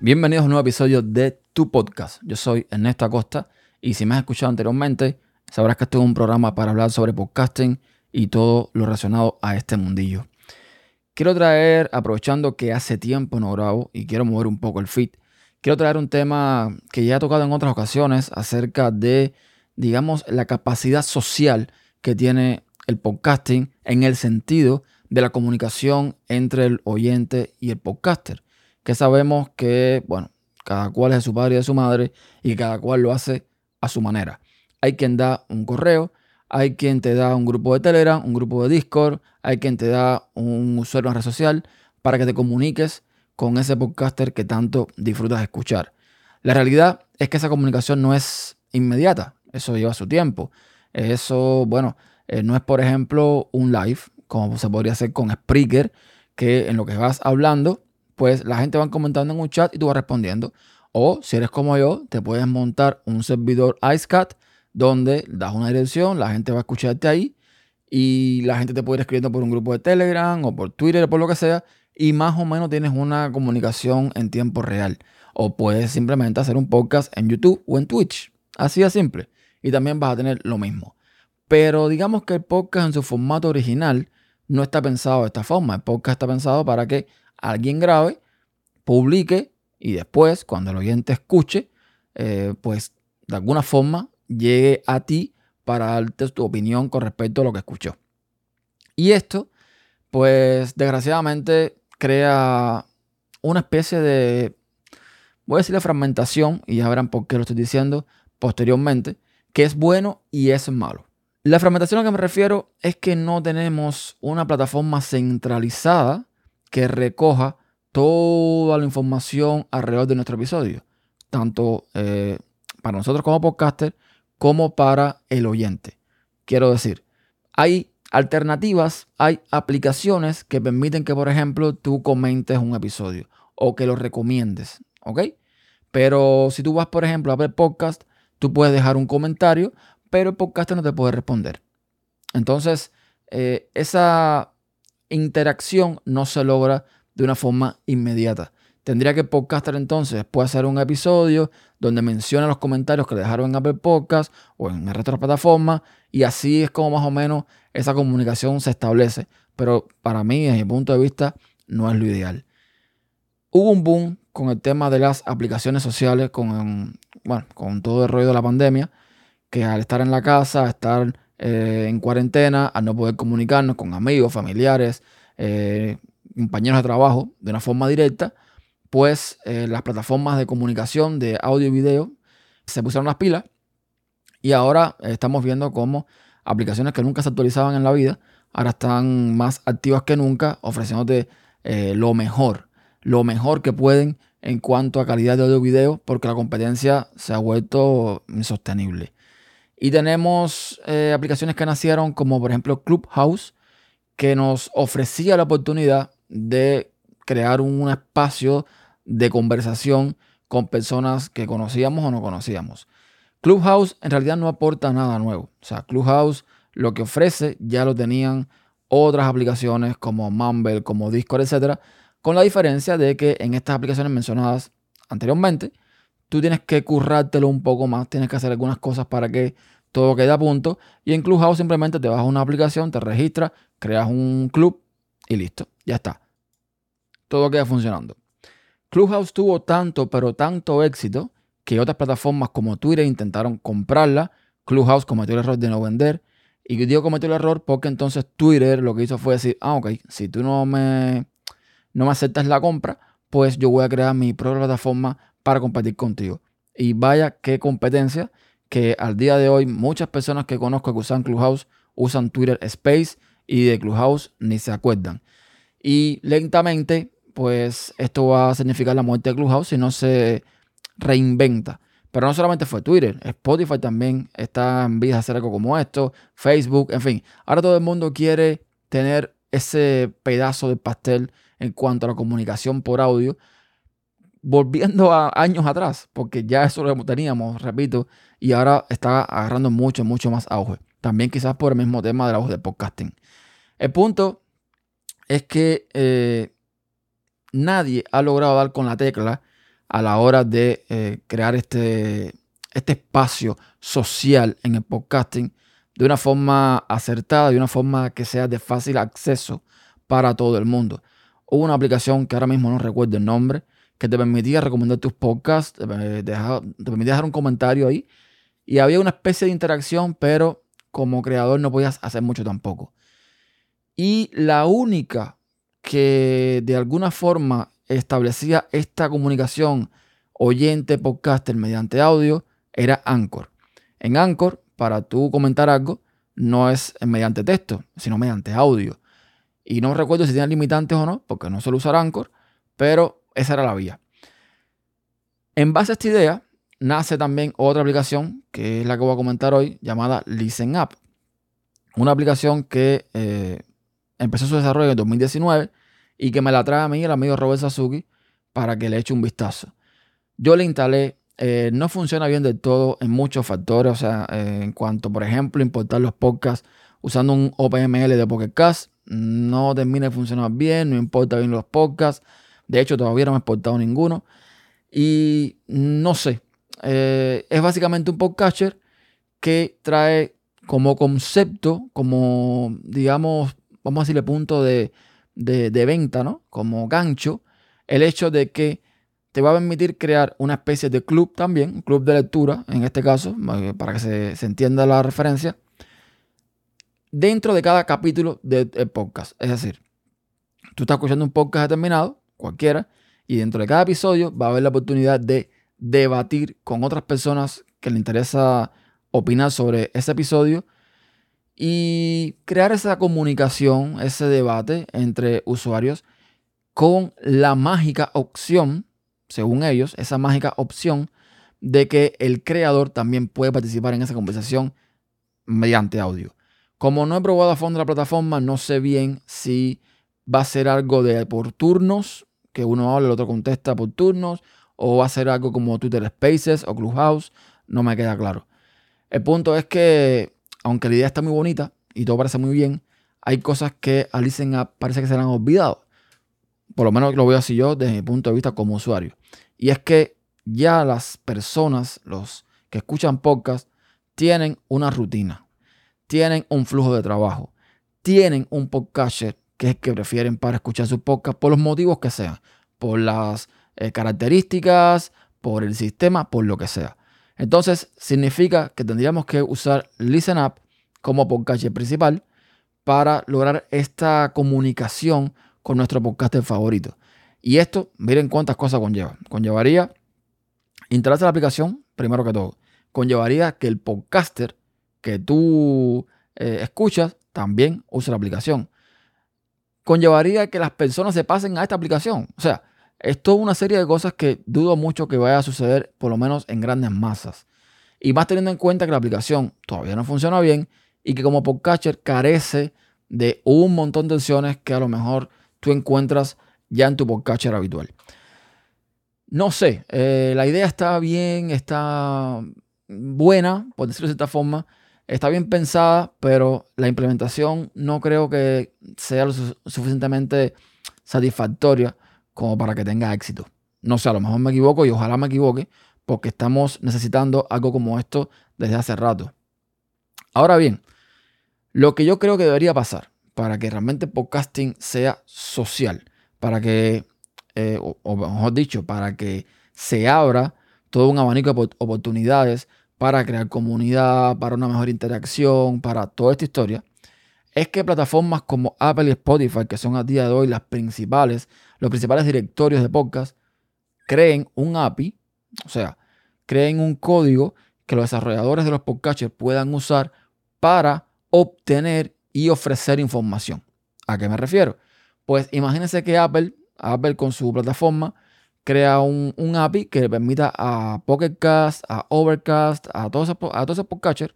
Bienvenidos a un nuevo episodio de Tu Podcast. Yo soy Ernesto Acosta y si me has escuchado anteriormente, sabrás que esto es un programa para hablar sobre podcasting y todo lo relacionado a este mundillo. Quiero traer, aprovechando que hace tiempo no grabo y quiero mover un poco el feed, quiero traer un tema que ya he tocado en otras ocasiones acerca de, digamos, la capacidad social que tiene el podcasting en el sentido de la comunicación entre el oyente y el podcaster. Que sabemos que, bueno, cada cual es de su padre y de su madre y cada cual lo hace a su manera. Hay quien da un correo, hay quien te da un grupo de Telegram, un grupo de Discord, hay quien te da un usuario en red social para que te comuniques con ese podcaster que tanto disfrutas escuchar. La realidad es que esa comunicación no es inmediata, eso lleva su tiempo. Eso, bueno, eh, no es por ejemplo un live, como se podría hacer con Spreaker, que en lo que vas hablando, pues la gente va comentando en un chat y tú vas respondiendo. O si eres como yo, te puedes montar un servidor IceCat donde das una dirección, la gente va a escucharte ahí y la gente te puede ir escribiendo por un grupo de Telegram o por Twitter o por lo que sea y más o menos tienes una comunicación en tiempo real. O puedes simplemente hacer un podcast en YouTube o en Twitch. Así de simple. Y también vas a tener lo mismo. Pero digamos que el podcast en su formato original no está pensado de esta forma. El podcast está pensado para que alguien grabe, publique y después, cuando el oyente escuche, eh, pues de alguna forma llegue a ti para darte tu opinión con respecto a lo que escuchó. Y esto, pues desgraciadamente crea una especie de, voy a decir, de fragmentación, y ya verán por qué lo estoy diciendo posteriormente, que es bueno y es malo. La fragmentación a la que me refiero es que no tenemos una plataforma centralizada que recoja toda la información alrededor de nuestro episodio, tanto eh, para nosotros como podcaster como para el oyente. Quiero decir, hay alternativas, hay aplicaciones que permiten que, por ejemplo, tú comentes un episodio o que lo recomiendes, ¿ok? Pero si tú vas, por ejemplo, a ver podcast, tú puedes dejar un comentario, pero el podcaster no te puede responder. Entonces, eh, esa interacción no se logra de una forma inmediata. Tendría que Podcaster entonces puede hacer un episodio donde menciona los comentarios que le dejaron en Apple Podcast o en el resto de las plataformas y así es como más o menos esa comunicación se establece. Pero para mí, desde mi punto de vista, no es lo ideal. Hubo un boom con el tema de las aplicaciones sociales, con, bueno, con todo el rollo de la pandemia, que al estar en la casa, estar eh, en cuarentena, al no poder comunicarnos con amigos, familiares, eh, compañeros de trabajo de una forma directa, pues eh, las plataformas de comunicación de audio y video se pusieron las pilas y ahora estamos viendo cómo aplicaciones que nunca se actualizaban en la vida, ahora están más activas que nunca, ofreciéndote lo mejor, lo mejor que pueden en cuanto a calidad de audio y video, porque la competencia se ha vuelto insostenible. Y tenemos eh, aplicaciones que nacieron como por ejemplo Clubhouse, que nos ofrecía la oportunidad de crear un espacio de conversación con personas que conocíamos o no conocíamos. Clubhouse en realidad no aporta nada nuevo. O sea, Clubhouse lo que ofrece ya lo tenían otras aplicaciones como Mumble, como Discord, etc. Con la diferencia de que en estas aplicaciones mencionadas anteriormente, tú tienes que currártelo un poco más, tienes que hacer algunas cosas para que todo quede a punto. Y en Clubhouse simplemente te a una aplicación, te registras, creas un club y listo, ya está. Todo queda funcionando. Clubhouse tuvo tanto, pero tanto éxito que otras plataformas como Twitter intentaron comprarla. Clubhouse cometió el error de no vender. Y digo cometió el error porque entonces Twitter lo que hizo fue decir, ah, ok, si tú no me, no me aceptas la compra, pues yo voy a crear mi propia plataforma para competir contigo. Y vaya qué competencia que al día de hoy muchas personas que conozco que usan Clubhouse usan Twitter Space y de Clubhouse ni se acuerdan. Y lentamente, pues esto va a significar la muerte de Clubhouse si no se reinventa. Pero no solamente fue Twitter, Spotify también está en vías de hacer algo como esto, Facebook, en fin. Ahora todo el mundo quiere tener ese pedazo de pastel en cuanto a la comunicación por audio, volviendo a años atrás, porque ya eso lo teníamos, repito, y ahora está agarrando mucho, mucho más auge. También quizás por el mismo tema del auge del podcasting. El punto es que eh, nadie ha logrado dar con la tecla a la hora de eh, crear este, este espacio social en el podcasting de una forma acertada, de una forma que sea de fácil acceso para todo el mundo. Hubo una aplicación que ahora mismo no recuerdo el nombre, que te permitía recomendar tus podcasts, te, permitía dejar un comentario ahí y había una especie de interacción, pero como creador no podías hacer mucho tampoco. Y la única que de alguna forma establecía esta comunicación oyente-podcaster mediante audio era Anchor. En Anchor, para tú comentar algo, no es mediante texto, sino mediante audio. Y no recuerdo si tiene limitantes o no, porque no suelo usar Anchor, pero esa era la vía. En base a esta idea, nace también otra aplicación, que es la que voy a comentar hoy, llamada Listen Up. Una aplicación que eh, empezó su desarrollo en 2019 y que me la trae a mí el amigo Robert Sasuki para que le eche un vistazo. Yo le instalé eh, no funciona bien del todo en muchos factores. O sea, eh, en cuanto, por ejemplo, importar los podcasts usando un OpenML de Pocket Cast, no termina de funcionar bien, no importa bien los podcasts. De hecho, todavía no me he exportado ninguno. Y no sé. Eh, es básicamente un podcatcher que trae como concepto, como digamos, vamos a decirle punto de, de venta, ¿no? Como gancho, el hecho de que te va a permitir crear una especie de club también, un club de lectura, en este caso, eh, para que se, entienda la referencia, dentro de cada capítulo del podcast. Es decir, tú estás escuchando un podcast determinado, cualquiera, y dentro de cada episodio va a haber la oportunidad de debatir con otras personas que le interesa opinar sobre ese episodio y crear esa comunicación, ese debate entre usuarios con la mágica opción según ellos, esa mágica opción de que el creador también puede participar en esa conversación mediante audio. Como no he probado a fondo la plataforma, no sé bien si va a ser algo de por turnos, que uno habla, el otro contesta por turnos, o ser algo como Twitter Spaces o Clubhouse, no me queda claro. El punto es que, aunque la idea está muy bonita y todo parece muy bien, hay cosas que a Listen parece que se han olvidado por lo menos lo veo así yo desde mi punto de vista como usuario. Y es que ya las personas, los que escuchan podcast, tienen una rutina, tienen un flujo de trabajo, tienen un podcaster que que prefieren para escuchar su podcast por los motivos que sean, por las eh, características, por el sistema, por lo que sea. Entonces, significa que tendríamos que usar Listen Up como podcaster principal para lograr esta comunicación con nuestro podcaster favorito. Y esto, miren cuántas cosas conlleva. Conllevaría instalarse la aplicación, primero que todo. Conllevaría que el podcaster que tú eh, escuchas también use la aplicación. Conllevaría que las personas se pasen a esta aplicación. O sea, es toda una serie de cosas que dudo mucho que vaya a suceder, por lo menos en grandes masas. Y más teniendo en cuenta que la aplicación todavía no funciona bien y que como podcaster carece de un montón de opciones que a lo mejor tú encuentras ya en tu podcatcher habitual. No sé, eh, la idea está bien, está buena, por decirlo de cierta forma, está bien pensada, pero la implementación no creo que sea lo suficientemente satisfactoria como para que tenga éxito. No sé, a lo mejor me equivoco y ojalá me equivoque, porque estamos necesitando algo como esto desde hace rato. Ahora bien, lo que yo creo que debería pasar para que realmente podcasting sea social, para que, eh, o, mejor dicho, para que se abra todo un abanico de oportunidades para crear comunidad, para una mejor interacción, para toda esta historia, es que plataformas como Apple y Spotify, que son a día de hoy las principales, los principales directorios de podcast, creen un API, o sea, creen un código que los desarrolladores de los podcasters puedan usar para obtener y ofrecer información. ¿A qué me refiero? Pues imagínense que Apple, Apple con su plataforma, crea un, API que le permita a Pocket Cast, a Overcast, a todos esos, a todos esos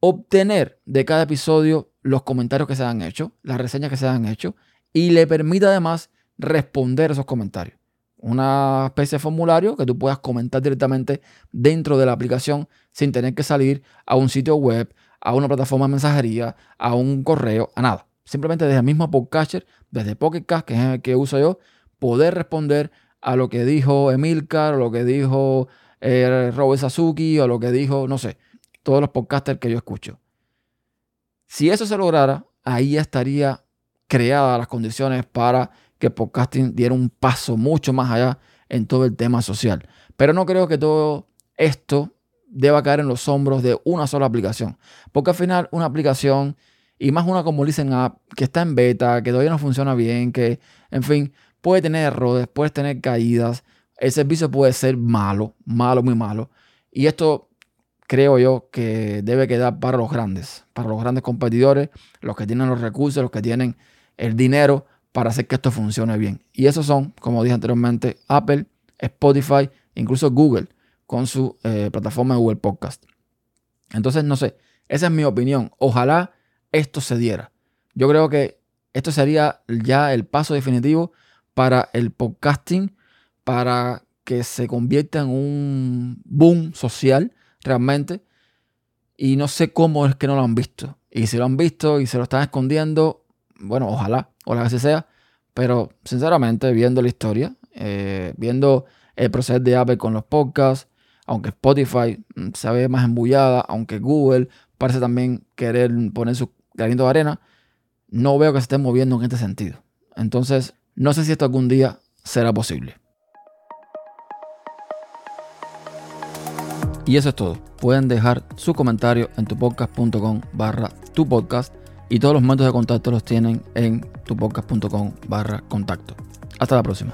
obtener de cada episodio los comentarios que se han hecho, las reseñas que se han hecho, y le permita además responder esos comentarios. Una especie de formulario que tú puedas comentar directamente dentro de la aplicación sin tener que salir a un sitio web, a una plataforma de mensajería, a un correo, a nada. Simplemente desde el mismo podcatcher, desde Pocket Cast, que es el que uso yo, poder responder a lo que dijo Emilcar, o lo que dijo eh, Robert Sasuki, o lo que dijo, no sé, todos los podcasters que yo escucho. Si eso se lograra, ahí estaría creadas las condiciones para que el podcasting diera un paso mucho más allá en todo el tema social. Pero no creo que todo esto deba caer en los hombros de una sola aplicación. Porque al final una aplicación, y más una como dicen app, que está en beta, que todavía no funciona bien, que, en fin, puede tener errores, puede tener caídas. El servicio puede ser malo, malo, muy malo. Y esto creo yo que debe quedar para los grandes, para los grandes competidores, los que tienen los recursos, los que tienen el dinero para hacer que esto funcione bien. Y esos son, como dije anteriormente, Apple, Spotify, incluso Google con su eh, plataforma de Google Podcast. Entonces, no sé, esa es mi opinión. Ojalá esto se diera. Yo creo que esto sería ya el paso definitivo para el podcasting, para que se convierta en un boom social realmente. Y no sé cómo es que no lo han visto. Y si lo han visto y se lo están escondiendo, bueno, ojalá, ojalá que sea. Pero sinceramente, viendo la historia, eh, viendo el proceso de Apple con los podcasts, aunque Spotify mm, se ve más embullada, aunque Google parece también querer poner su granito de arena, no veo que se esté moviendo en este sentido. Entonces, no sé si esto algún día será posible. Y eso es todo. Pueden dejar su comentario en tupodcast.com barra tu podcast y todos los métodos de contacto los tienen en tupodcast.com barra contacto. Hasta la próxima.